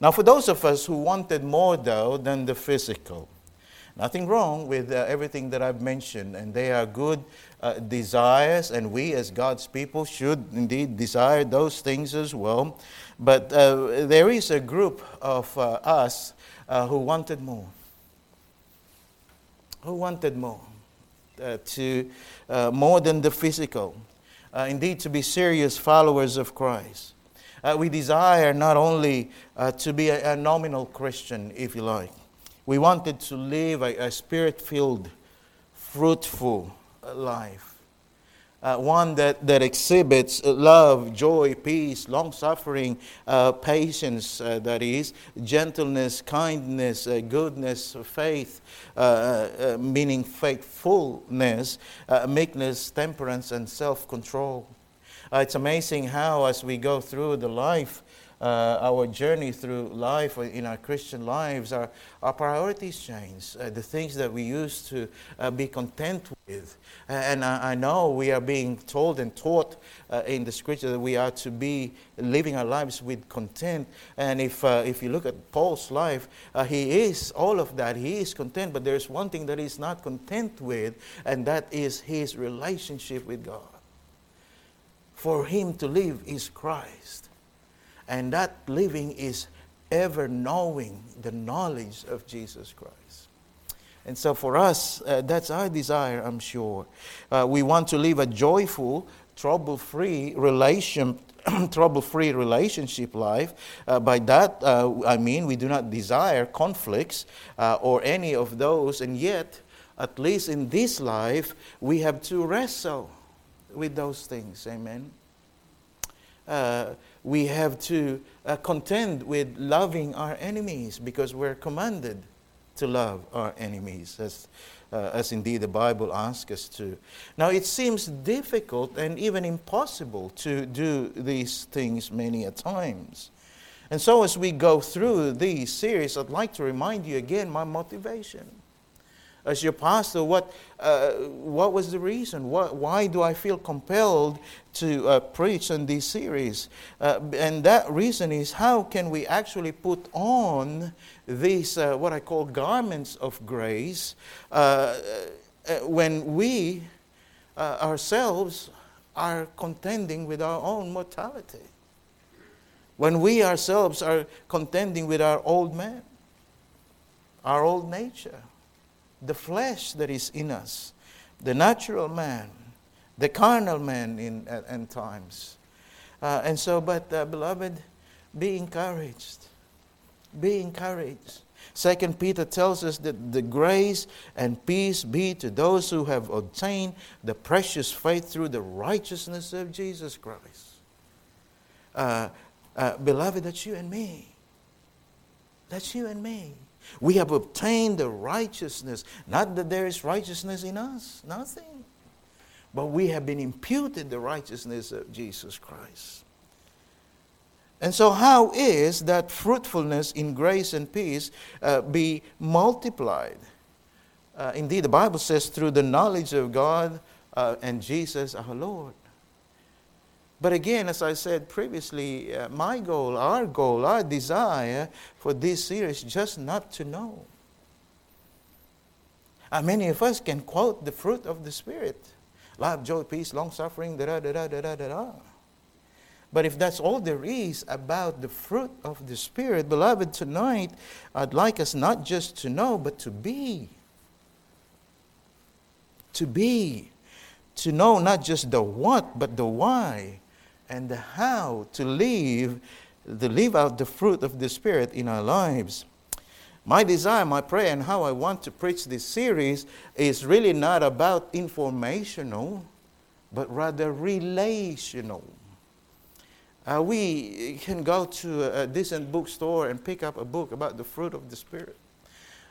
Now, for those of us who wanted more, though, than the physical, nothing wrong with uh, everything that I've mentioned, and they are good uh, desires, and we as God's people should indeed desire those things as well. But uh, there is a group of uh, us uh, who wanted more. Who wanted more? Uh, to more than the physical. indeed, to be serious followers of Christ. Uh, we desire not only uh, to be a, a, nominal Christian, if you like, we wanted to live a, a spirit filled, fruitful life. Uh, one that, that exhibits love, joy, peace, long suffering, uh, patience, uh, that is, gentleness, kindness, uh, goodness, faith, uh, meaning faithfulness, meekness, temperance, and self control. Uh, it's amazing how, as we go through the life, uh, our journey through life uh, in our Christian lives, our, our priorities change. Uh, the things that we used to uh, be content with. And I, I, know we are being told and taught uh, in the scripture that we are to be living our lives with content. And if, if you look at Paul's life, he is all of that. He is content, but there's one thing that he's not content with, and that is his relationship with God for him to live is Christ. And that living is ever knowing the knowledge of Jesus Christ. And so for us, uh, that's our desire, I'm sure. Uh, we want to live a joyful, trouble-free relation, trouble-free relationship life. Uh, by that, uh, I mean we do not desire conflicts uh, or any of those, and yet, at least in this life, we have to wrestle with those things. Amen. Uh, we have to uh, contend with loving our enemies because we're commanded to love our enemies, as, uh, as indeed the Bible asks us to. Now, it seems difficult and even impossible to do these things many a times. And so, as we go through these series, I'd like to remind you again my motivation as your pastor, what, uh, what was the reason? What, why do I feel compelled to uh, preach on this series? Uh, and that reason is how can we actually put on these, uh, what I call garments of grace, uh, uh, when we ourselves are contending with our own mortality? When we ourselves are contending with our old man, our old nature the flesh that is in us, the natural man, the carnal man in at, at times. Uh, and so, but uh, beloved, be encouraged. Be encouraged. Second Peter tells us that the grace and peace be to those who have obtained the precious faith through the righteousness of Jesus Christ. Uh, uh beloved, that's you and me. That's you and me. We have obtained the righteousness. Not that there is righteousness in us, nothing. But we have been imputed the righteousness of Jesus Christ. And so, how is that fruitfulness in grace and peace uh, be multiplied? Uh, indeed, the Bible says through the knowledge of God uh, and Jesus our Lord. But again, as I said previously, uh, my goal, our goal, our desire for this series is just not to know. And many of us can quote the fruit of the Spirit love, joy, peace, long suffering, da da da da da da da. But if that's all there is about the fruit of the Spirit, beloved, tonight I'd like us not just to know, but to be. To be. To know not just the what, but the why and how to live, to live out the fruit of the Spirit in our lives. My desire, my prayer, and how I want to preach this series is really not about informational, but rather relational. Uh, we can go to a decent bookstore and pick up a book about the fruit of the Spirit.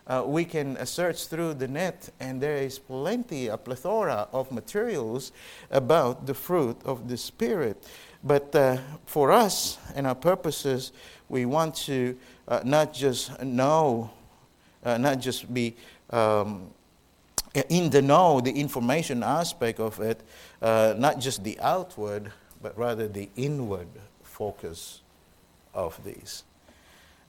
Uh, we can uh, search through the net, and there is plenty, a plethora of materials about the fruit of the Spirit. But uh, for us and our purposes, we want to uh, not just know, uh, not just be um, in the know, the information aspect of it, uh, not just the outward, but rather the inward focus of these.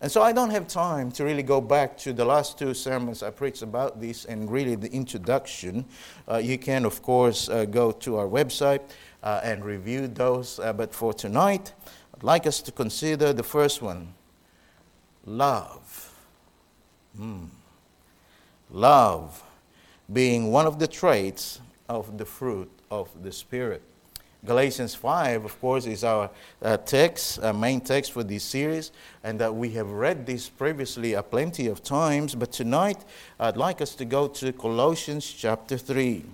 And so I don't have time to really go back to the last two sermons I preached about this and really the introduction. Uh, you can, of course, uh, go to our website uh, and review those. Uh, but for tonight, I'd like us to consider the first one love. Mm. Love being one of the traits of the fruit of the Spirit. Galatians 5, of course, is our uh, text, uh, main text for this series, and that we have read this previously a plenty of times. But tonight, I'd like us to go to Colossians chapter 3.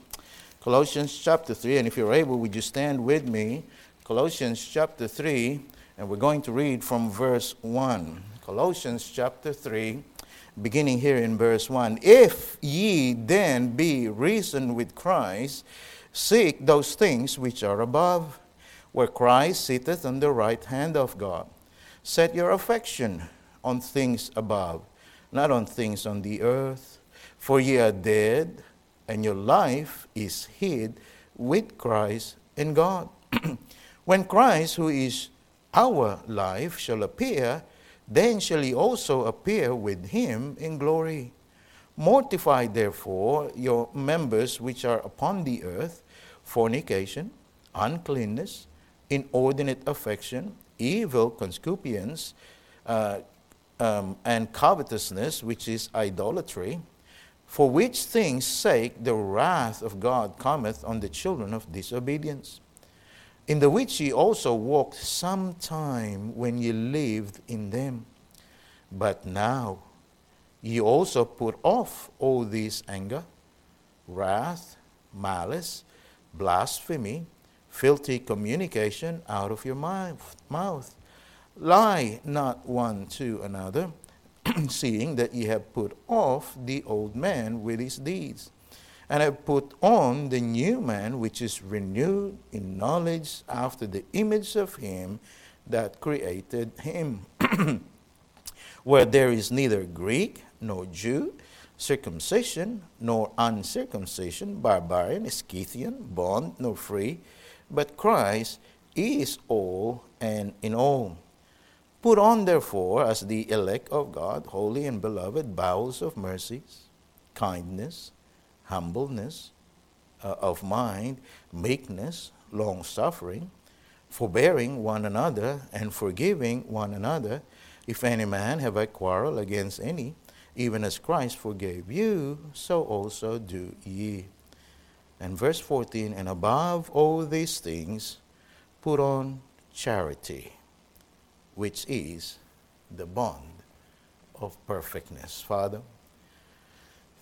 Colossians chapter 3, and if you're able, would you stand with me? Colossians chapter 3, and we're going to read from verse 1. Colossians chapter 3, beginning here in verse 1. If ye then be risen with Christ, seek those things which are above, where Christ sitteth on the right hand of God. Set your affection on things above, not on things on the earth. For ye are dead, and your life is hid with Christ in God. when Christ, who is our life, shall appear, then shall ye also appear with him in glory. Mortify therefore your members which are upon the earth fornication, uncleanness, inordinate affection, evil concupiscence, uh, um, and covetousness, which is idolatry, for which things sake the wrath of God cometh on the children of disobedience in the which ye also walked some time when ye lived in them. But now ye also put off all this anger, wrath, malice, blasphemy, filthy communication out of your mouth. Lie not one to another, seeing that ye have put off the old man with his deeds and have put on the new man, which is renewed in knowledge after the image of him that created him, where there is neither Greek nor Jew, circumcision nor uncircumcision, barbarian, Scythian, bond nor free, but Christ is all and in all. Put on, therefore, as the elect of God, holy and beloved, bowels of mercies, kindness, humbleness uh, of mind, meekness, long suffering, forbearing one another, and forgiving one another. If any man have a quarrel against any, even as Christ forgave you, so also do ye. And verse 14, and above all these things, put on charity, which is the bond of perfectness. Father,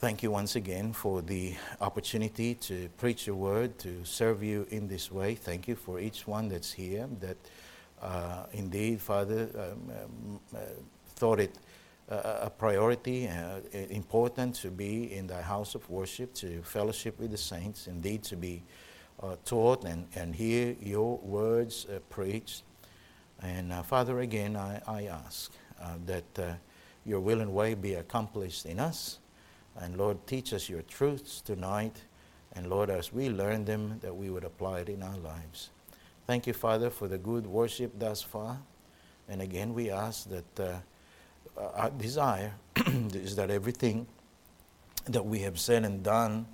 Thank you once again for the opportunity to preach your word, to serve you in this way. Thank you for each one that's here that uh, indeed, Father, um, um, uh, thought it a priority, uh, important to be in the house of worship, to fellowship with the saints, indeed to be uh, taught and, and hear your words uh, preached. And Father, again, I, I ask that your will and way be accomplished in us and Lord, teach us your truths tonight. And Lord, as we learn them, that we would apply it in our lives. Thank you, Father, for the good worship thus far. And again, we ask that our desire is that everything that we have said and done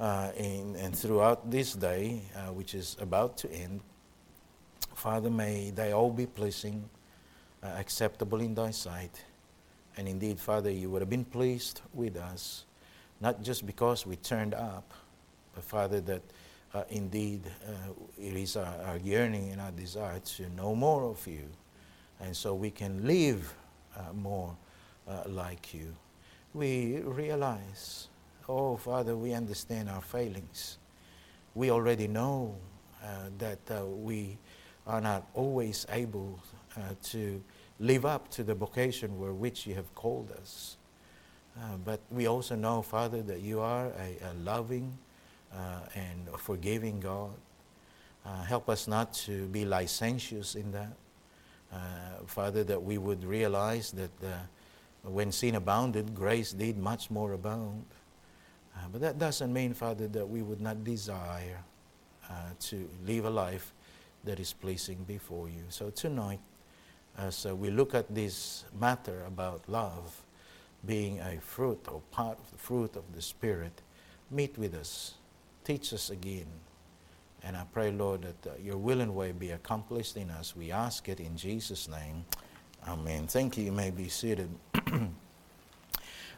uh, in, and throughout this day, uh, which is about to end, Father, may they all be pleasing, uh, acceptable in thy sight. And indeed, Father, you would have been pleased with us, not just because we turned up, but Father, that uh, indeed uh, it is our, our, yearning and our desire to know more of you. And so we can live uh, more uh, like you. We realize, oh, Father, we understand our failings. We already know uh, that uh, we are not always able to live up to the vocation where which you have called us. Uh, but we also know, Father, that you are a, a loving uh, and forgiving God. Uh, help us not to be licentious in that. Uh, Father, that we would realize that uh, when sin abounded, grace did much more abound. Uh, but that doesn't mean, Father, that we would not desire to live a life that is pleasing before you. So tonight, as uh, we look at this matter about love being a fruit or part of the fruit of the Spirit, meet with us, teach us again. And I pray, Lord, that uh, your will and way be accomplished in us. We ask it in Jesus' name. Amen. Thank you. You may be seated.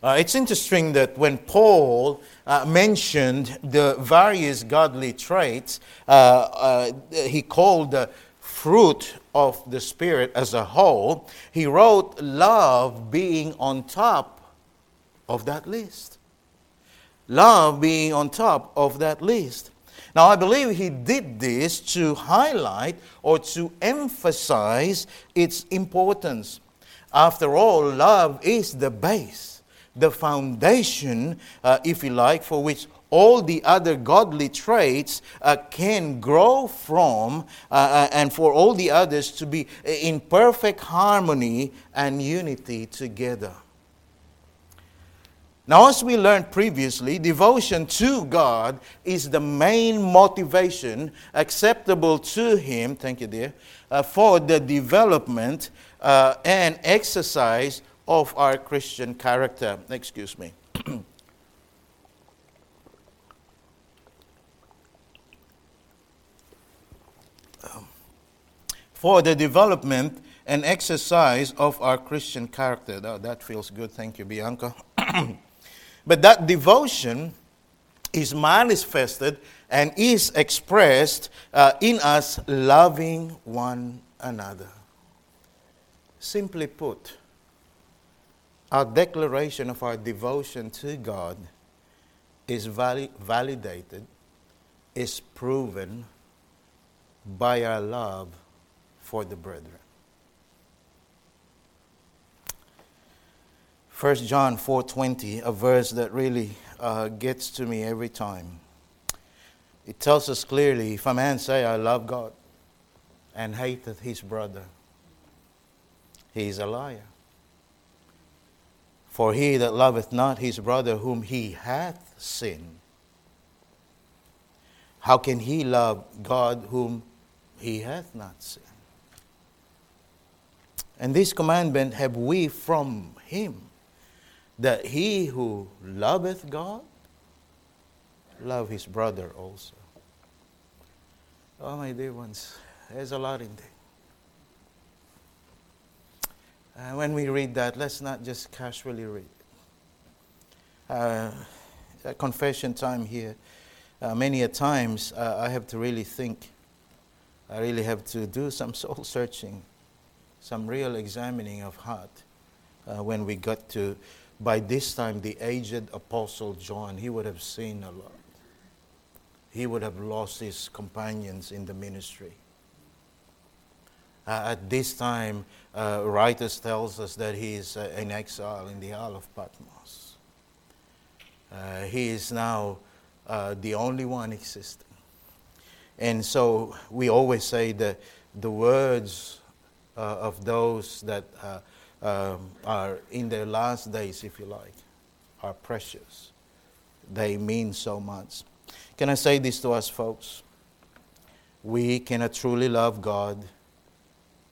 Uh, it's interesting that when Paul uh, mentioned the various godly traits, uh, uh he called the fruit of the Spirit as a whole, he wrote love being on top of that list. Love being on top of that list. Now, I believe he did this to highlight or to emphasize its importance. After all, love is the base, the foundation, uh, if you like, for which all the other godly traits uh, can grow from, uh, uh and for all the others to be in perfect harmony and unity together. Now, as we learned previously, devotion to God is the main motivation acceptable to Him, thank you, dear, uh, for the development uh, and exercise of our Christian character. Excuse me. Um, for the development and exercise of our Christian character. That, that feels good. Thank you, Bianca. but that devotion is manifested and is expressed uh, in us loving one another. Simply put, our declaration of our devotion to God is vali- validated, is proven by our love for the brethren. 1 John 4:20, a verse that really uh, gets to me every time. It tells us clearly, if a man say, I love God, and hateth his brother, he is a liar. For he that loveth not his brother whom he hath seen, how can he love God whom he hath not seen? And this commandment have we from him, that he who loveth God love his brother also. Oh, my dear ones, there's a lot in there. Uh, when we read that, let's not just casually read it. Uh, confession time here. Uh, many a times uh, I have to really think. I really have to do some soul searching, some real examining of heart. Uh, when we got to, by this time, the aged Apostle John, he would have seen a lot. He would have lost his companions in the ministry. Uh, at this time, uh, writers tells us that he is uh, in exile in the Isle of Patmos. Uh, he is now uh, the only one existing. And so we always say that the words uh, of those that um, are in their last days, if you like, are precious. They mean so much. Can I say this to us, folks? We cannot truly love God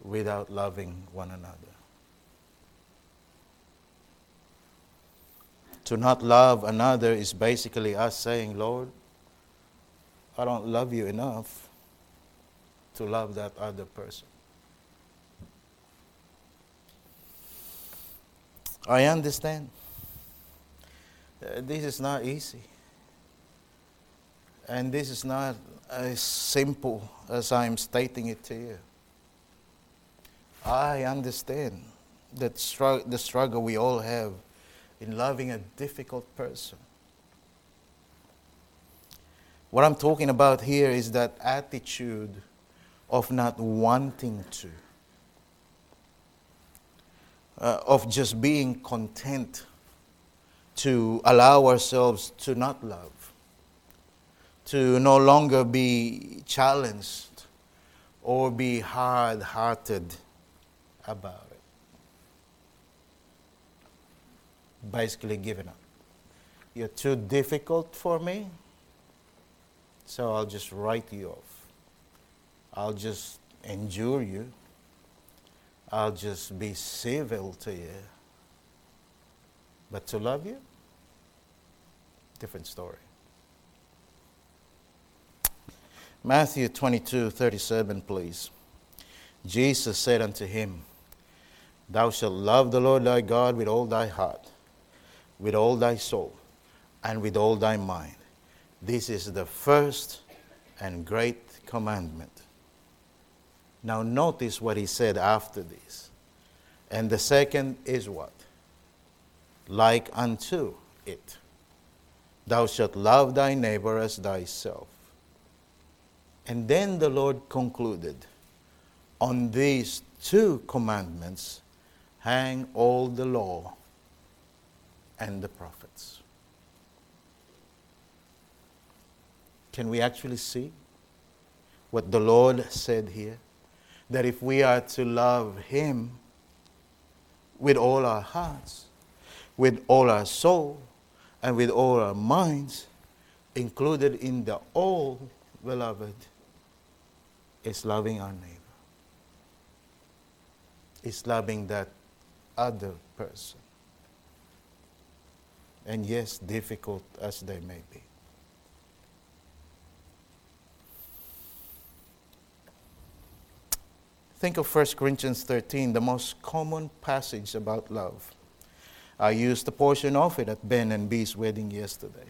without loving one another. To not love another is basically us saying, Lord, I don't love you enough to love that other person. I understand. Uh, this is not easy. And this is not as simple as I'm stating it to you. I understand that the struggle we all have in loving a difficult person. What I'm talking about here is that attitude of not wanting to, uh, of just being content to allow ourselves to not love, to no longer be challenged or be hard hearted about it. Basically, giving up. You're too difficult for me, so I'll just write you off. I'll just endure you. I'll just be civil to you. But to love you, different story. Matthew 22 37, please. Jesus said unto him, Thou shalt love the Lord thy God with all thy heart, with all thy soul, and with all thy mind. This is the first and great commandment. Now, notice what he said after this. And the second is what? Like unto it. Thou shalt love thy neighbor as thyself. And then the Lord concluded on these two commandments hang all the law and the prophets. Can we actually see what the Lord said here? That if we are to love Him with all our hearts, with all our soul, and with all our minds, included in the all, beloved, is loving our neighbor. Is loving that other person. And yes, difficult as they may be. Think of 1 Corinthians 13, the most common passage about love. I used a portion of it at Ben and B's wedding yesterday.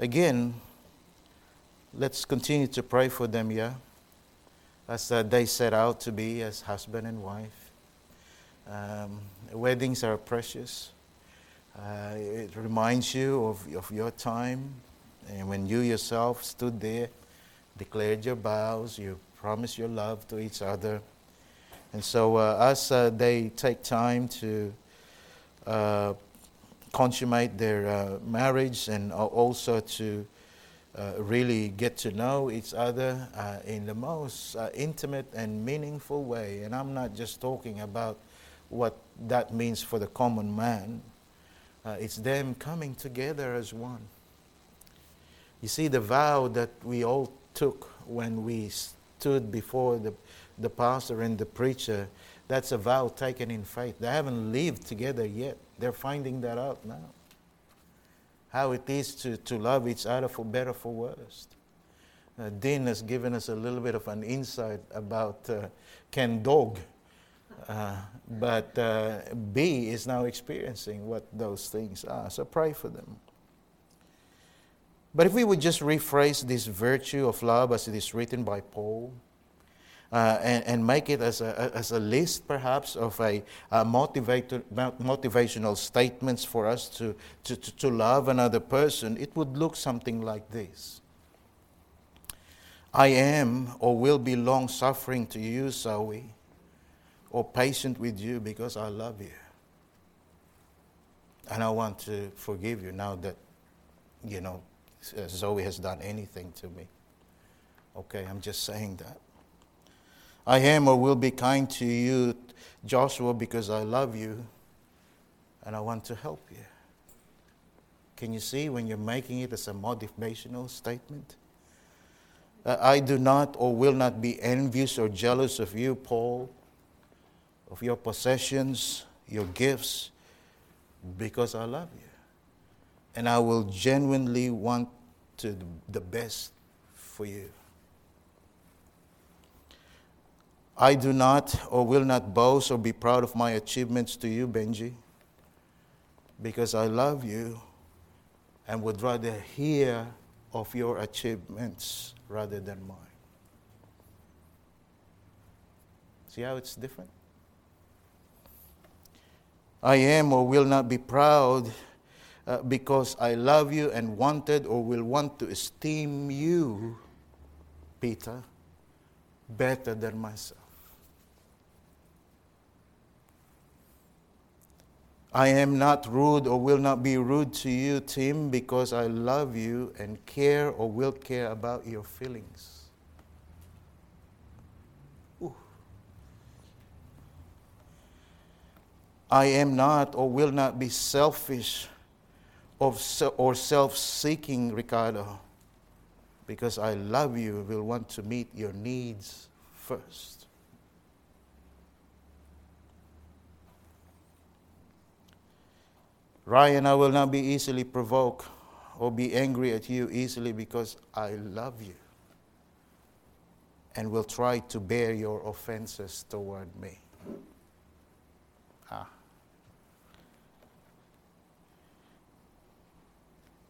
Again, let's continue to pray for them, yeah? As uh, they set out to be as husband and wife. Um, weddings are precious. Uh, it reminds you of, of your time and when you yourself stood there, declared your vows, you promised your love to each other. And so, uh, as uh, they take time to uh, consummate their uh, marriage and also to uh, really get to know each other uh, in the most intimate and meaningful way, and I'm not just talking about what that means for the common man. It's them coming together as one. You see, the vow that we all took when we stood before the, the pastor and the preacher, that's a vow taken in faith. They haven't lived together yet. They're finding that out now. How it is to, to love each other for better, for worse. Uh, Dean has given us a little bit of an insight about uh, Ken Dog uh, but uh, B is now experiencing what those things are. So pray for them. But if we would just rephrase this virtue of love as it is written by Paul, uh, and, and, make it as a, as a list, perhaps, of a, a motivational statements for us to, to, to love another person, it would look something like this I am or will be long suffering to you, Zoe or patient with you because I love you. And I want to forgive you now that, you know, Zoe has done anything to me. Okay, I'm just saying that. I am or will be kind to you, Joshua, because I love you and I want to help you. Can you see when you're making it as a motivational statement? Uh, I do not or will not be envious or jealous of you, Paul of your possessions, your gifts, because I love you. And I will genuinely want to the best for you. I do not or will not boast or be proud of my achievements to you, Benji, because I love you and would rather hear of your achievements rather than mine. See how it's different? I am or will not be proud uh, because I love you and wanted or will want to esteem you, Peter, better than myself. I am not rude or will not be rude to you, Tim, because I love you and care or will care about your feelings. I am not or will not be selfish of, or self seeking, Ricardo, because I love you, will want to meet your needs first. Ryan, I will not be easily provoked or be angry at you easily because I love you and will try to bear your offenses toward me.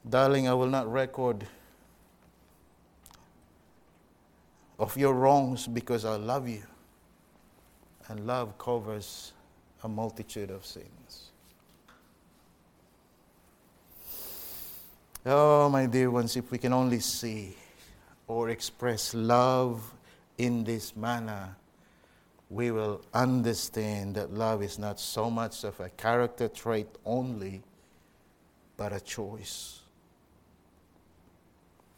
Darling, I will not record of your wrongs because I love you. And love covers a multitude of sins. Oh, my dear ones, if we can only see or express love in this manner, we will understand that love is not so much of a character trait only, but a choice.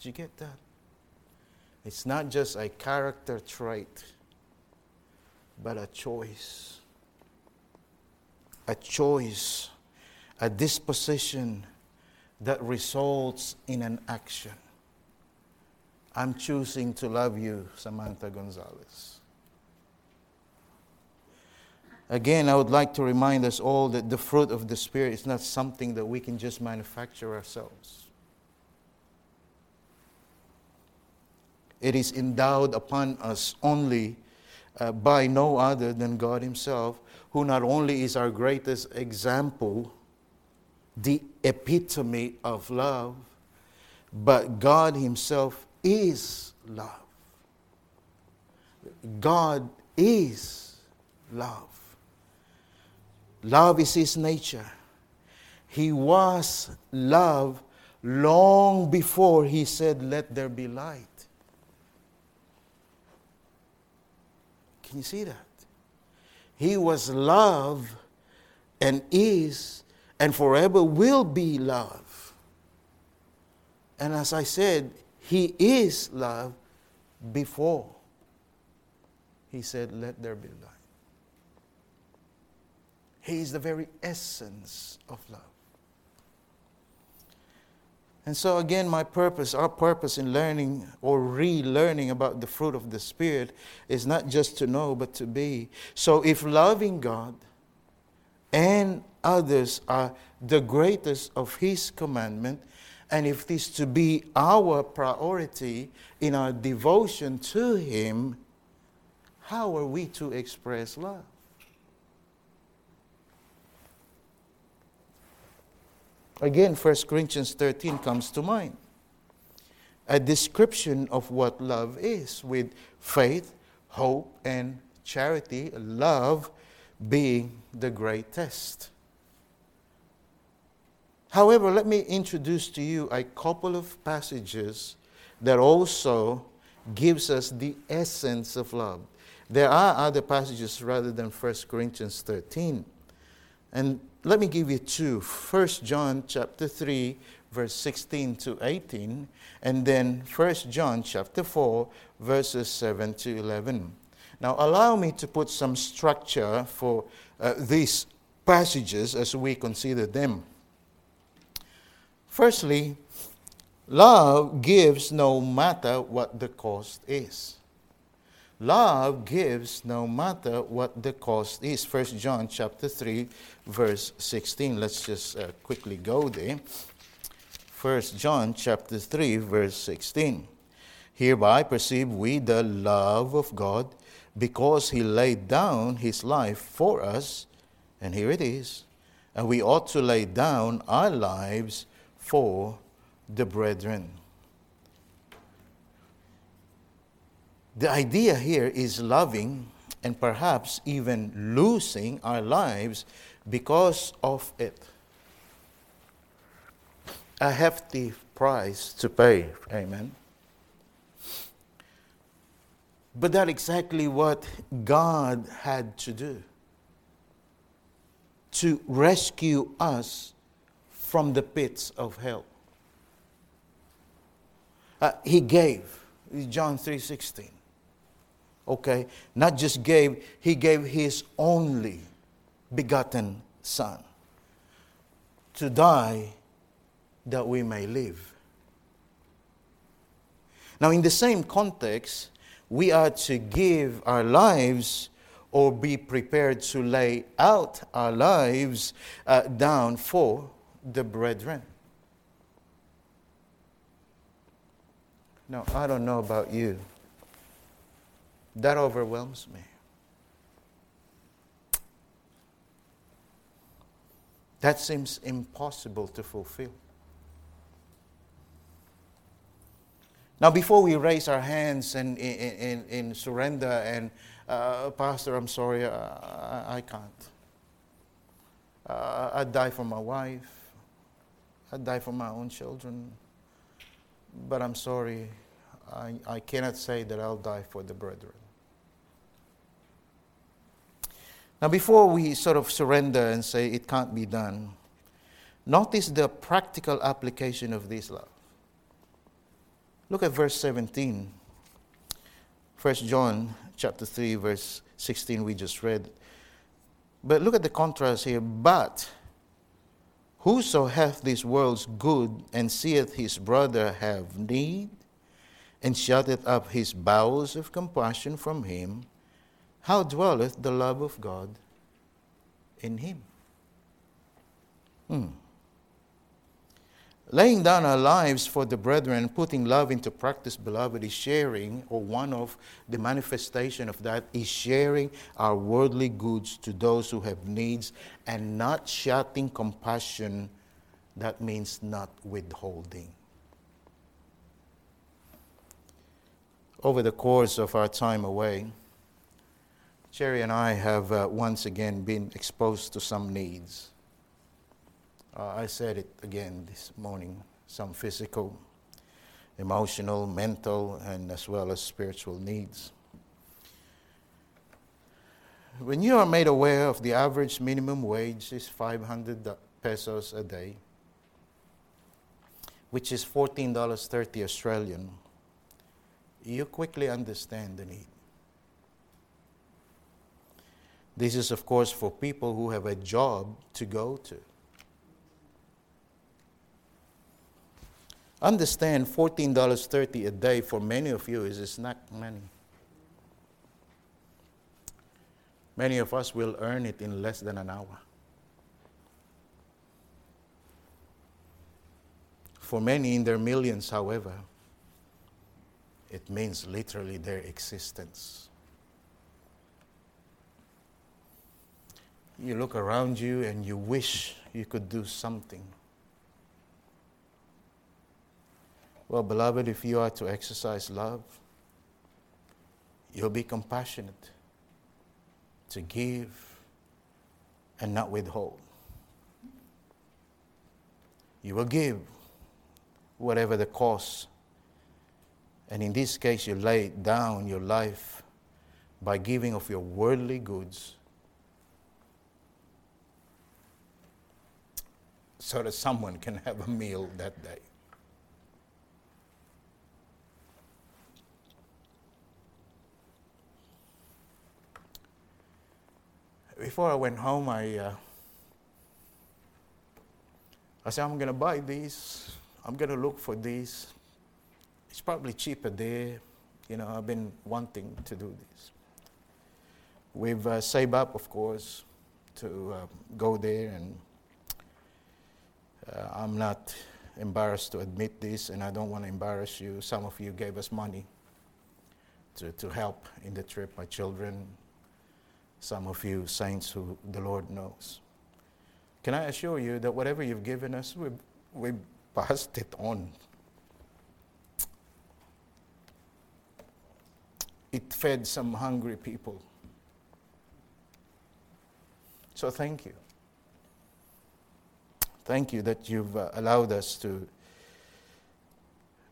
Did you get that? It's not just a character trait, but a choice. A choice, a disposition that results in an action. I'm choosing to love you, Samantha Gonzalez. Again, I would like to remind us all that the fruit of the Spirit is not something that we can just manufacture ourselves. It is endowed upon us only uh, by no other than God Himself, who not only is our greatest example, the epitome of love, but God Himself is love. God is love. Love is His nature. He was love long before He said, Let there be light. Can you see that? He was love and is and forever will be love. And as I said, he is love before he said, Let there be light. He is the very essence of love. And so, again, my purpose, our purpose in learning or relearning about the fruit of the Spirit is not just to know, but to be. So, if loving God and others are the greatest of His commandment, and if this to be our priority in our devotion to Him, how are we to express love? Again, 1 Corinthians 13 comes to mind. A description of what love is, with faith, hope, and charity, love being the greatest. However, let me introduce to you a couple of passages that also gives us the essence of love. There are other passages rather than 1 Corinthians 13. And let me give you two. 1 John chapter 3 verse 16 to 18 and then 1 John chapter 4 verses 7 to 11. Now allow me to put some structure for uh, these passages as we consider them. Firstly, love gives no matter what the cost is. Love gives no matter what the cost is. First John chapter 3 verse 16. Let's just uh, quickly go there. First John chapter 3 verse 16. Hereby perceive we the love of God because he laid down his life for us and here it is. And we ought to lay down our lives for the brethren. The idea here is loving and perhaps even losing our lives because of it. A hefty price to pay. Amen. But that's exactly what God had to do to rescue us from the pits of hell. Uh, he gave, John 3:16. Okay, not just gave, he gave his only begotten son to die that we may live. Now, in the same context, we are to give our lives or be prepared to lay out our lives uh, down for the brethren. Now, I don't know about you. That overwhelms me. That seems impossible to fulfill. Now, before we raise our hands and in, in, in surrender and, uh, Pastor, I'm sorry, uh, I, I can't. Uh, I'd die for my wife. I'd die for my own children. But I'm sorry, I, I cannot say that I'll die for the brethren. Now, before we sort of surrender and say it can't be done, notice the practical application of this love. Look at verse 17. 1 John chapter 3, verse 16, we just read. But look at the contrast here. But whoso hath this world's good and seeth his brother have need, and shutteth up his bowels of compassion from him, how dwelleth the love of God in him? Hmm. Laying down our lives for the brethren, putting love into practice, beloved, is sharing, or one of the manifestation of that is sharing our worldly goods to those who have needs and not shutting compassion. That means not withholding. Over the course of our time away, Cherry and I have uh, once again been exposed to some needs. Uh, I said it again this morning some physical, emotional, mental, and as well as spiritual needs. When you are made aware of the average minimum wage is 500 pesos a day, which is $14.30 Australian, you quickly understand the need. This is, of course, for people who have a job to go to. Understand $14.30 a day for many of you is, is not money. Many of us will earn it in less than an hour. For many in their millions, however, it means literally their existence. You look around you and you wish you could do something. Well, beloved, if you are to exercise love, you'll be compassionate to give and not withhold. You will give whatever the cost. And in this case, you lay down your life by giving of your worldly goods so that someone can have a meal that day. Before I went home, I, uh, I said, I'm going to buy these. I'm going to look for these. It's probably cheaper there. You know, I've been wanting to do this. We've uh, saved up, of course, to uh, go there and uh, I'm not embarrassed to admit this, and I don't want to embarrass you. Some of you gave us money to, to help in the trip, my children, some of you saints who the Lord knows. Can I assure you that whatever you've given us, we we passed it on. It fed some hungry people. So thank you. Thank you that you've uh, allowed us to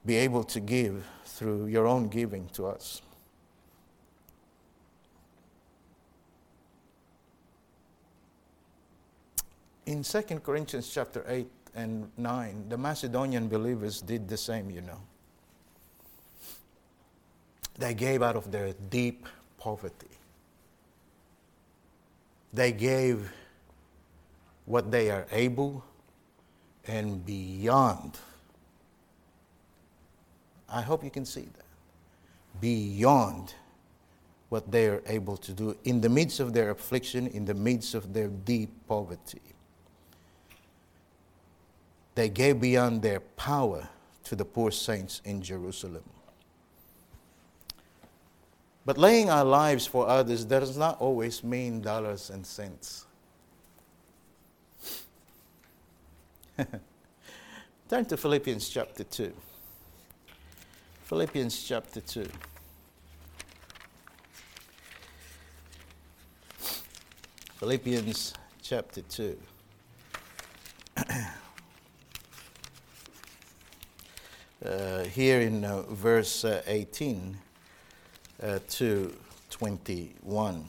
be able to give through your own giving to us. In 2 Corinthians chapter 8 and 9, the Macedonian believers did the same, you know. They gave out of their deep poverty. They gave what they are able and beyond. I hope you can see that. Beyond what they are able to do in the midst of their affliction, in the midst of their deep poverty. they gave beyond their power to the poor saints in Jerusalem. But laying our lives for others does not always mean dollars and cents. Turn to Philippians chapter 2. Philippians chapter 2. Philippians chapter 2. uh, here in uh, verse uh, 18 uh, to 21.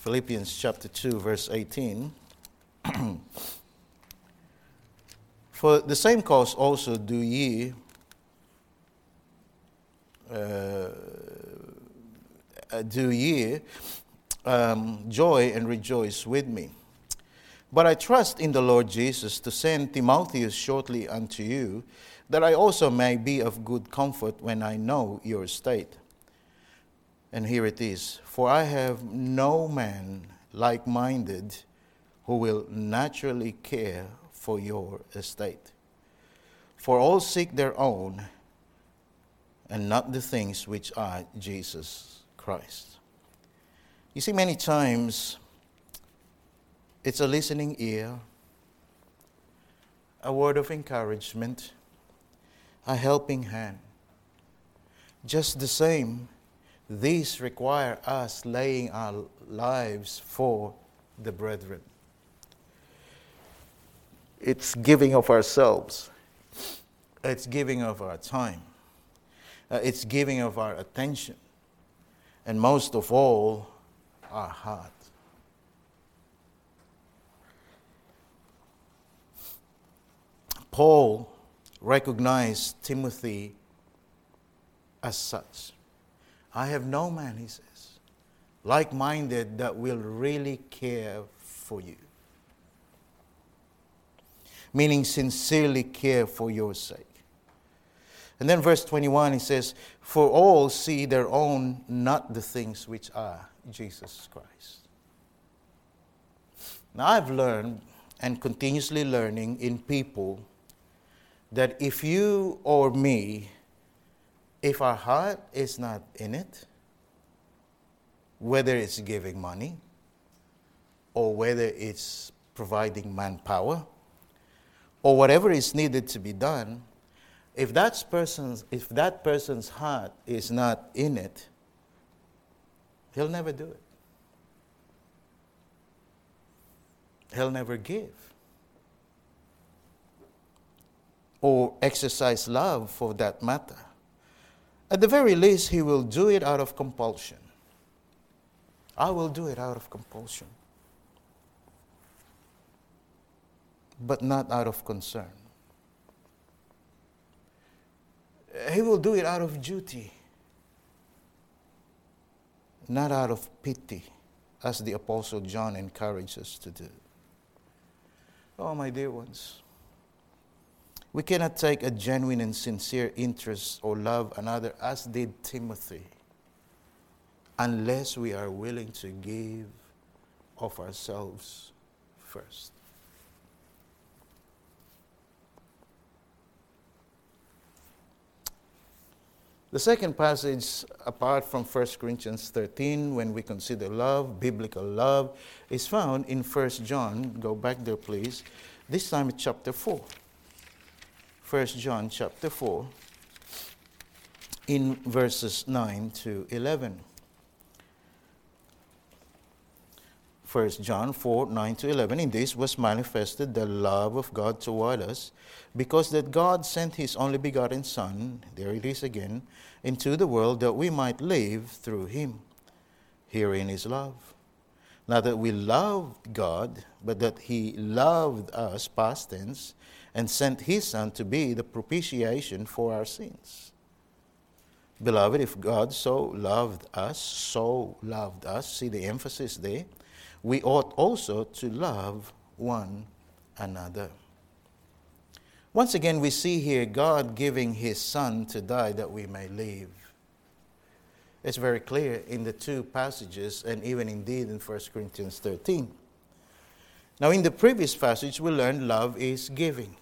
Philippians chapter 2, verse 18. For the same cause also do ye uh, do ye um, joy and rejoice with me. But I trust in the Lord Jesus to send Timotheus shortly unto you, that I also may be of good comfort when I know your state. And here it is For I have no man like minded who will naturally care for your estate. For all seek their own, and not the things which are Jesus Christ. You see, many times it's a listening ear, a word of encouragement, a helping hand. Just the same, these require us laying our lives for the brethren. It's giving of ourselves, it's giving of our time, uh, it's giving of our attention, and most of all, our heart. Paul recognized Timothy as such. I have no man, he says, like minded that will really care for you. Meaning, sincerely care for your sake. And then, verse 21, he says, For all see their own, not the things which are Jesus Christ. Now, I've learned and continuously learning in people that if you or me, if our heart is not in it, whether it's giving money or whether it's providing manpower or whatever is needed to be done, if that person's, if that person's heart is not in it, he'll never do it. He'll never give. or exercise love for that matter. At the very least, he will do it out of compulsion. I will do it out of compulsion, but not out of concern. He will do it out of duty, not out of pity, as the Apostle John encourages us to do. Oh, my dear ones. We cannot take a genuine and sincere interest or love another as did Timothy unless we are willing to give of ourselves first. The second passage, apart from 1 Corinthians 13, when we consider love, biblical love, is found in 1 John. Go back there, please. This time, chapter 4. 1 John chapter 4 in verses 9 to 11. 1 John 4 9 to 11. In this was manifested the love of God toward us, because that God sent his only begotten Son, there it is again, into the world that we might live through him. Herein is love. Not that we loved God, but that he loved us, past tense, and sent his Son to be the propitiation for our sins. Beloved, if God so loved us, so loved us, see the emphasis there, we ought also to love one another. Once again, we see here God giving his Son to die that we may live. It's very clear in the two passages, and even indeed in 1 Corinthians 13. Now, in the previous passage, we learned love is giving.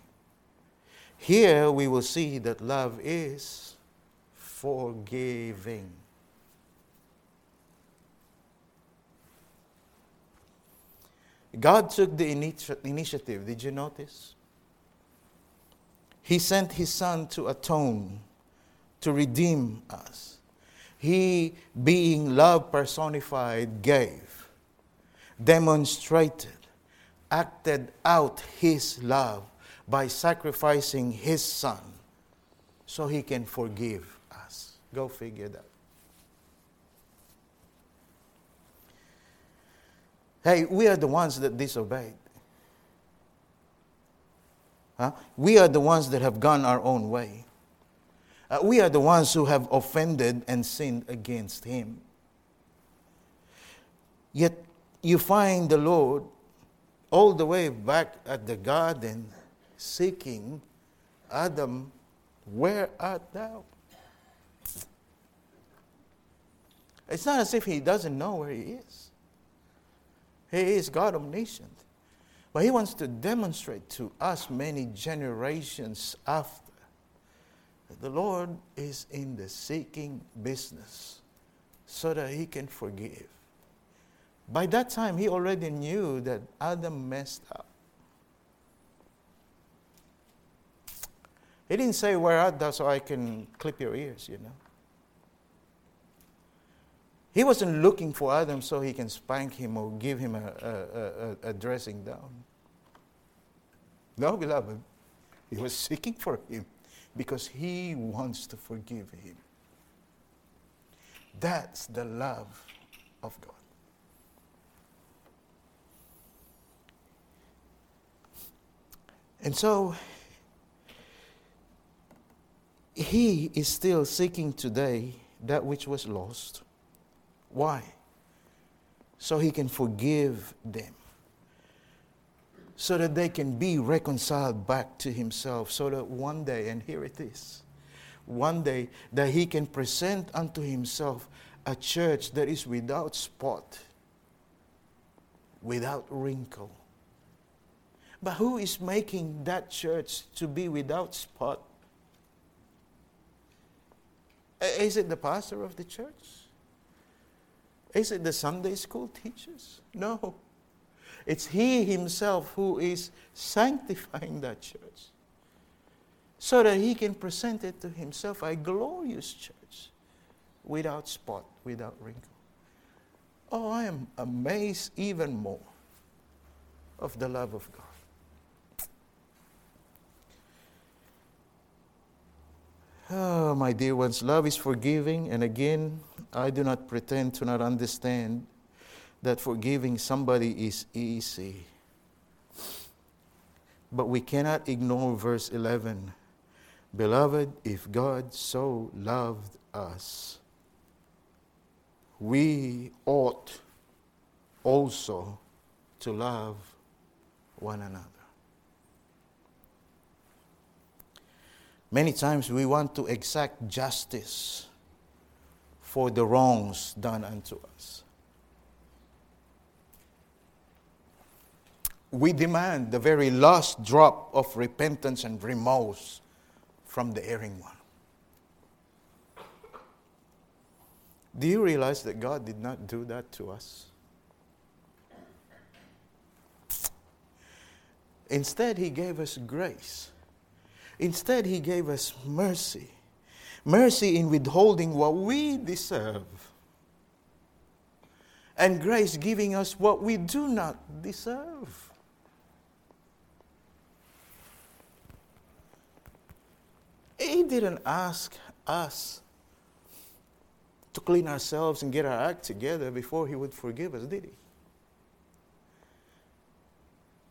Here, we will see that love is forgiving. God took the initiative. Did you notice? He sent his son to atone, to redeem us. He, being love personified, gave, demonstrated, acted out his love by sacrificing his son so he can forgive us. Go figure that. Hey, we are the ones that disobeyed. Huh? We are the ones that have gone our own way. Uh, we are the ones who have offended and sinned against Him. Yet you find the Lord all the way back at the garden seeking Adam, where art thou? It's not as if he doesn't know where he is. He is God omniscient. But he wants to demonstrate to us many generations after that the Lord is in the seeking business so that he can forgive. By that time, he already knew that Adam messed up. He didn't say, Where art thou so I can clip your ears, you know. He wasn't looking for Adam so he can spank him or give him a, a, a, a dressing down. No, beloved. He was seeking for him because he wants to forgive him. That's the love of God. And so, he is still seeking today that which was lost why? So he can forgive them. So that they can be reconciled back to himself. So that one day, and here it is, one day that he can present unto himself a church that is without spot, without wrinkle. But who is making that church to be without spot? Is it the pastor of the church? Is it the Sunday school teachers? No. It's He Himself who is sanctifying that church so that He can present it to Himself a glorious church without spot, without wrinkle. Oh, I am amazed even more of the love of God. Oh, my dear ones, love is forgiving, and again, I do not pretend to not understand that forgiving somebody is easy. But we cannot ignore verse 11. Beloved, if God so loved us, we ought also to love one another. Many times we want to exact justice for the wrongs done unto us. We demand the very last drop of repentance and remorse from the erring one. Do you realize that God did not do that to us? Instead, He gave us grace. Instead, He gave us mercy mercy in withholding what we deserve, and grace giving us what we do not deserve. He didn't ask us to clean ourselves and get our act together before He would forgive us, did He?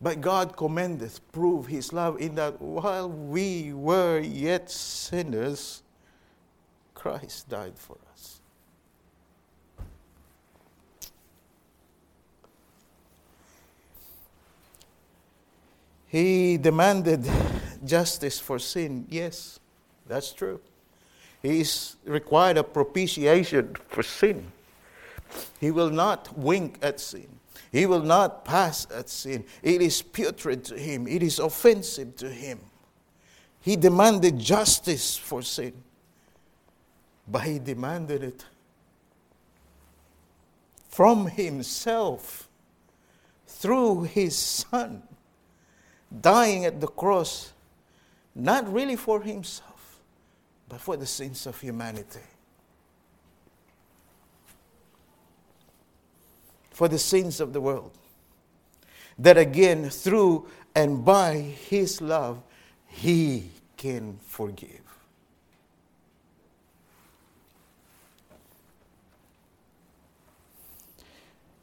But God commendeth, prove His love in that while we were yet sinners, Christ died for us. He demanded justice for sin. Yes, that's true. He's required a propitiation for sin. He will not wink at sin. He will not pass at sin. It is putrid to him, it is offensive to him. He demanded justice for sin, but he demanded it from himself through his son, dying at the cross, not really for himself, but for the sins of humanity. For the sins of the world. That again, through and by his love, he can forgive.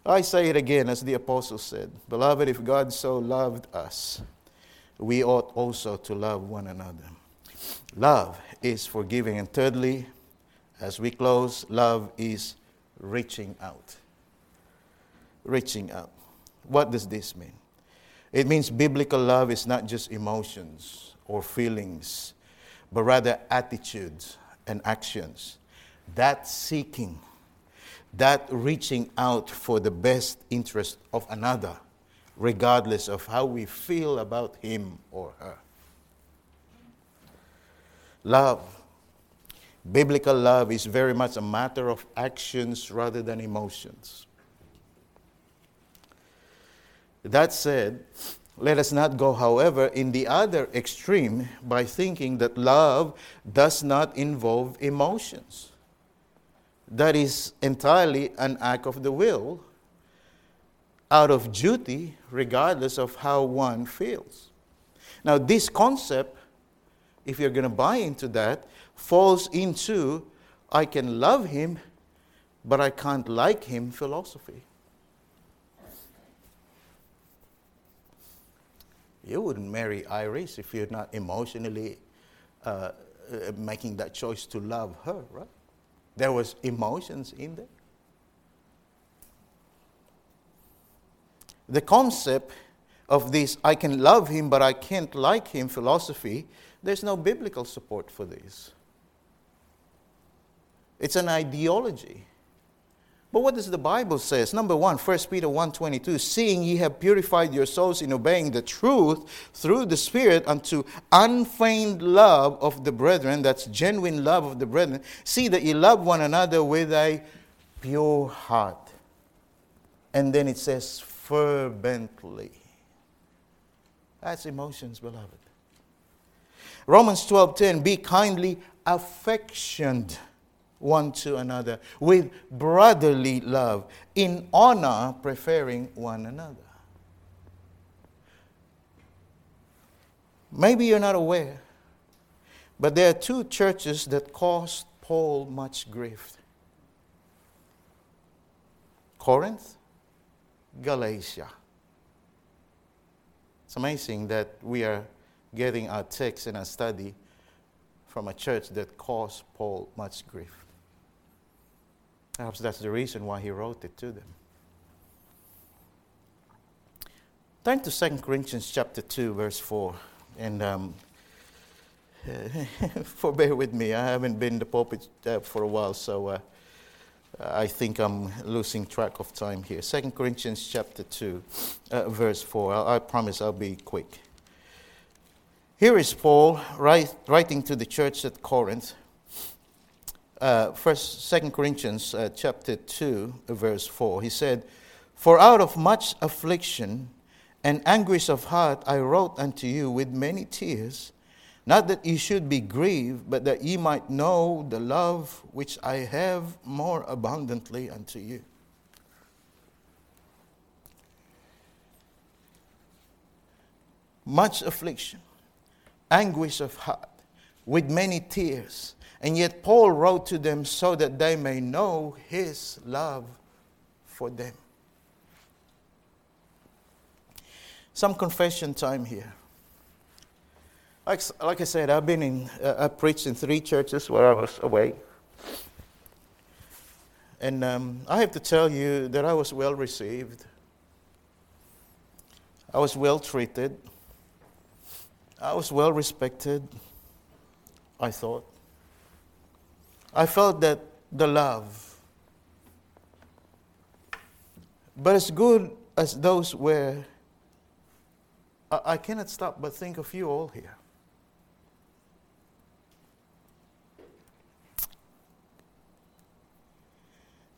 I say it again, as the apostle said Beloved, if God so loved us, we ought also to love one another. Love is forgiving. And thirdly, as we close, love is reaching out. Reaching up. What does this mean? It means biblical love is not just emotions or feelings, but rather attitudes and actions. That seeking that reaching out for the best interest of another, regardless of how we feel about him or her. Love. Biblical love is very much a matter of actions rather than emotions. That said, let us not go, however, in the other extreme by thinking that love does not involve emotions that is entirely an act of the will out of duty, regardless of how one feels. Now, this concept, if you're going to buy into that, falls into I can love him, but I can't like him philosophy. You wouldn't marry Iris if you're not emotionally uh, uh, making that choice to love her, right? There was emotions in there. The concept of this I can love him but I can't like him philosophy, there's no biblical support for this. It's an ideology. But what does the Bible says? Number one, 1 Peter 1.22, seeing ye have purified your souls in obeying the truth through the Spirit unto unfeigned love of the brethren, that's genuine love of the brethren, see that ye love one another with a pure heart. And then it says fervently. That's emotions, beloved. Romans 12.10, be kindly affectioned one to another with brotherly love, in honor, preferring one another. Maybe you're not aware, but there are two churches that caused Paul much grief Corinth, Galatia. It's amazing that we are getting our text and our study from a church that caused Paul much grief. Perhaps that's the reason why he wrote it to them. Turn to 2 Corinthians chapter 2, verse 4. And um, forbear with me, I haven't been the pulpit uh, for a while, so uh, I think I'm losing track of time here. 2 Corinthians chapter 2, uh, verse 4. I, I, promise I'll be quick. Here is Paul write, writing to the church at Corinth uh, first, Second Corinthians uh, chapter two, verse four. He said, "For out of much affliction and anguish of heart I wrote unto you with many tears, not that ye should be grieved, but that ye might know the love which I have more abundantly unto you." Much affliction, anguish of heart, with many tears and yet, Paul wrote to them so that they may know his love for them. Some confession time here. Like, like I said, I've been in, uh, I preached in three churches where I was away. And um, I have to tell you that I was well received. I was well treated. I was well respected, I thought. I felt that the love. But as good as those where I, I cannot stop but think of you all here.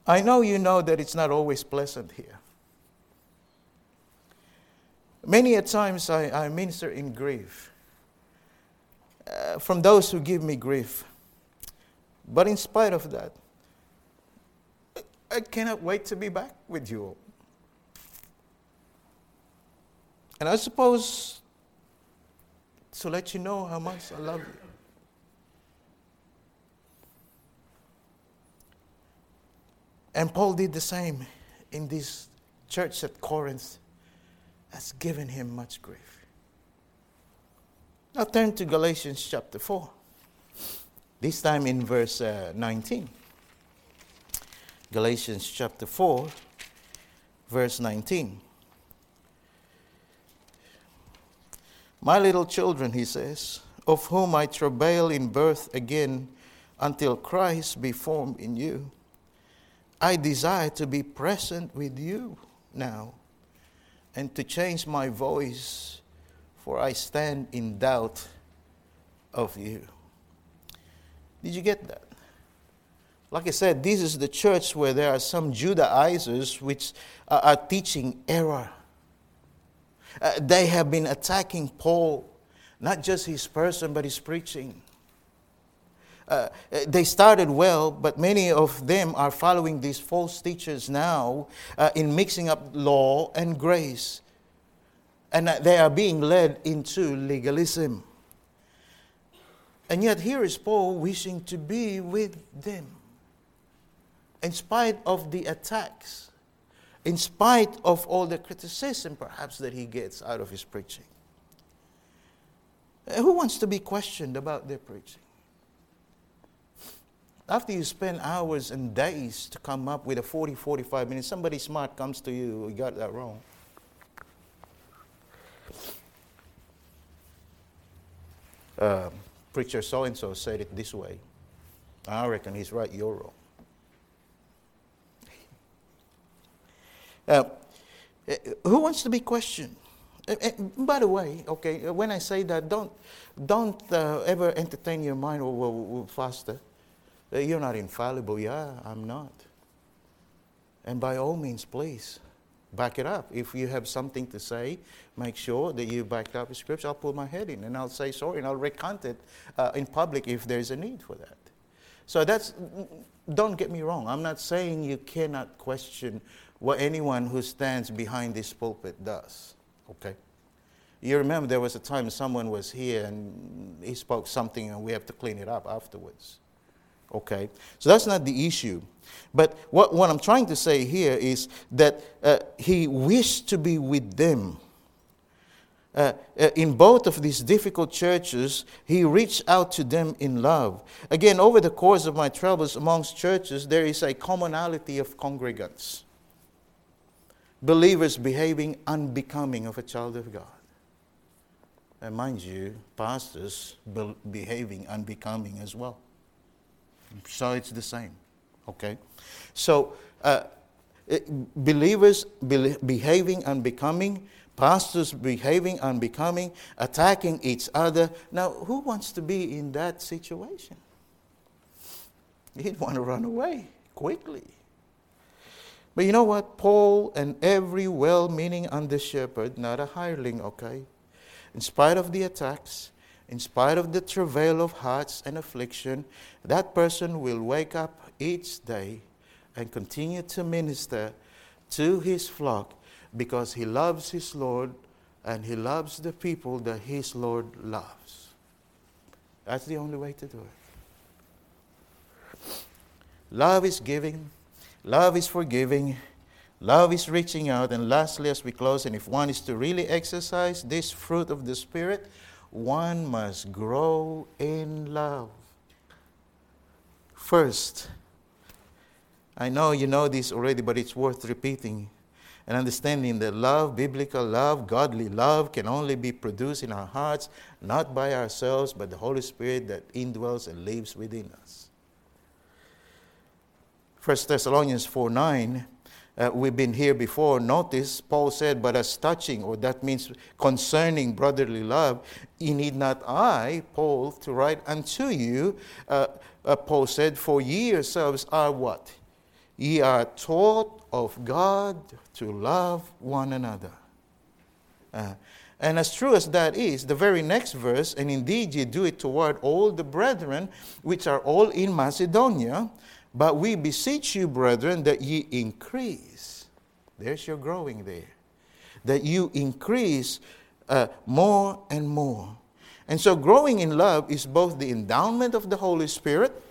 I know you know that it's not always pleasant here. Many a times I, I minister in grief uh, from those who give me grief. But in spite of that, I cannot wait to be back with you all. And I suppose to let you know how much I love you. And Paul did the same in this church at Corinth has given him much grief. Now turn to Galatians chapter 4, this time in verse uh, 19. Galatians chapter 4, verse 19. My little children, he says, of whom I travail in birth again until Christ be formed in you. I desire to be present with you now and to change my voice, for I stand in doubt of you. Did you get that? Like I said, this is the church where there are some Judaizers which are, teaching error. Uh, they have been attacking Paul, not just his person, but his preaching. Uh, they started well, but many of them are following these false teachers now uh, in mixing up law and grace. And they are being led into legalism. And yet, here is Paul wishing to be with them. In spite of the attacks, in spite of all the criticism perhaps that he gets out of his preaching. Who wants to be questioned about their preaching? After you spend hours and days to come up with a 40, 45 minutes, somebody smart comes to you, you got that wrong. Uh, preacher so and so said it this way. I reckon he's right, you're wrong. Uh, who wants to be questioned? Uh, uh, by the way, okay, when I say that, don't, don't uh, ever entertain your mind, oh, well, faster. You're not infallible. Yeah, I'm not. And by all means, please back it up. If you have something to say, make sure that you back up with scripture. I'll put my head in and I'll say sorry and I'll recant it uh, in public if there's a need for that. So that's, don't get me wrong. I'm not saying you cannot question what anyone who stands behind this pulpit does. Okay? You remember there was a time someone was here and he spoke something and we have to clean it up afterwards. Okay? So that's not the issue. But what, what I'm trying to say here is that uh, he wished to be with them. Uh, uh, in both of these difficult churches, he reached out to them in love. Again, over the course of my travels amongst churches, there is a commonality of congregants, believers behaving unbecoming of a child of God. And mind you, pastors be- behaving unbecoming as well. So it's the same. Okay? So, uh, believers be- behaving becoming, pastors behaving and becoming, attacking each other. Now, who wants to be in that situation? He'd want to run away quickly. But you know what? Paul and every well meaning under shepherd, not a hireling, okay? In spite of the attacks, in spite of the travail of hearts and affliction, that person will wake up each day and continue to minister to his flock because he loves his Lord and he loves the people that his Lord loves. That's the only way to do it. Love is giving, love is forgiving, love is reaching out, and lastly, as we close, and if one is to really exercise this fruit of the Spirit, one must grow in love. First, I know you know this already, but it's worth repeating and understanding that love, biblical love, godly love, can only be produced in our hearts, not by ourselves, but the Holy Spirit that indwells and lives within us. 1 Thessalonians 4 9, uh, we've been here before. Notice Paul said, But as touching, or that means concerning brotherly love, ye need not I, Paul, to write unto you. Uh, uh, Paul said, For ye yourselves are what? Ye are taught of God to love one another. Uh, and as true as that is, the very next verse, and indeed ye do it toward all the brethren which are all in Macedonia, but we beseech you, brethren, that ye increase. There's your growing there. That you increase uh, more and more. And so, growing in love is both the endowment of the Holy Spirit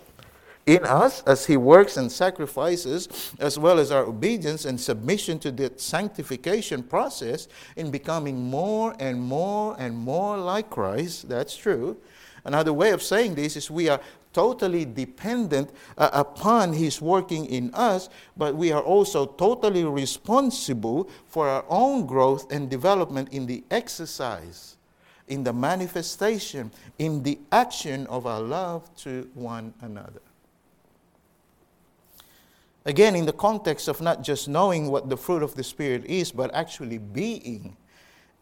in us as He works and sacrifices, as well as our obedience and submission to the sanctification process in becoming more and more and more like Christ. That's true. Another way of saying this is we are totally dependent uh, upon His working in us, but we are also totally responsible for our own growth and development in the exercise, in the manifestation, in the action of our love to one another. Again, in the context of not just knowing what the fruit of the Spirit is, but actually being,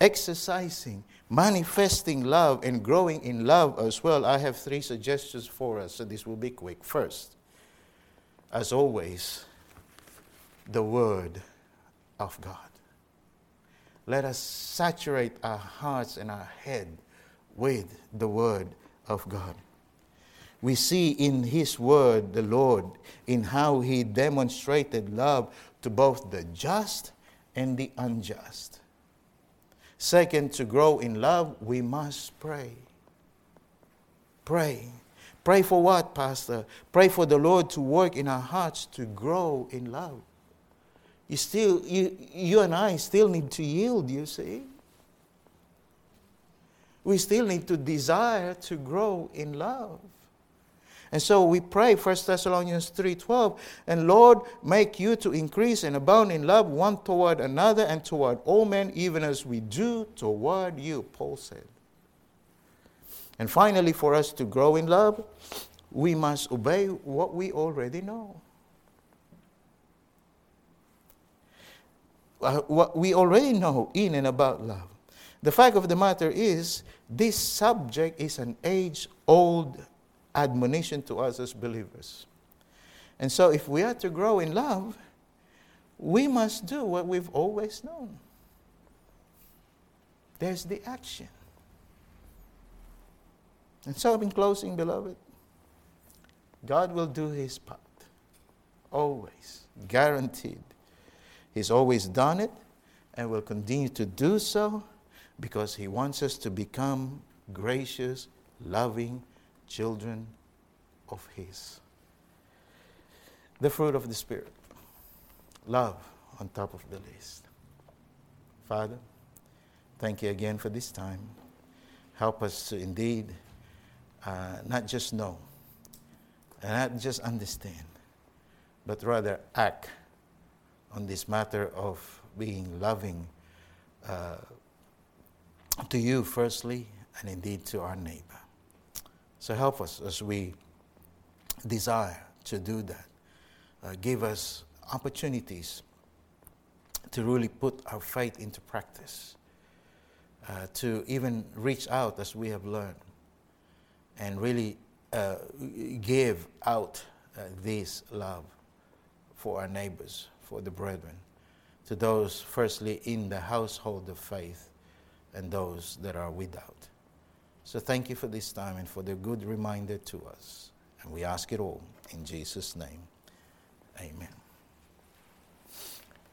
exercising, manifesting love and growing in love as well, I have three suggestions for us. So this will be quick. First, as always, the Word of God. Let us saturate our hearts and our head with the Word of God. We see in His Word the Lord in how He demonstrated love to both the just and the unjust. Second, to grow in love, we must pray. Pray. Pray for what, Pastor? Pray for the Lord to work in our hearts to grow in love. You still, you, you and I still need to yield, you see. We still need to desire to grow in love. And so we pray 1 Thessalonians 3:12, and Lord, make you to increase and abound in love one toward another and toward all men, even as we do toward you, Paul said. And finally, for us to grow in love, we must obey what we already know. Uh, what we already know in and about love. The fact of the matter is, this subject is an age old admonition to us as believers. And so, if we are to grow in love, we must do what we've always known. There's the action. And so, in closing, beloved, God will do his part. Always. Guaranteed. He's always done it and will continue to do so because he wants us to become gracious, loving, children of His. The fruit of the Spirit. Love on top of the list. Father, thank you again for this time. Help us to indeed uh, not just know, and not just understand, but rather act on this matter of being loving uh, to you, firstly, and indeed to our neighbor. So help us as we desire to do that. Uh, give us opportunities to really put our faith into practice, uh, to even reach out as we have learned, and really uh, give out uh, this love for our neighbors, for the brethren, to those firstly in the household of faith and those that are without. So thank you for this time and for the good reminder to us. And we ask it all in Jesus' name. Amen.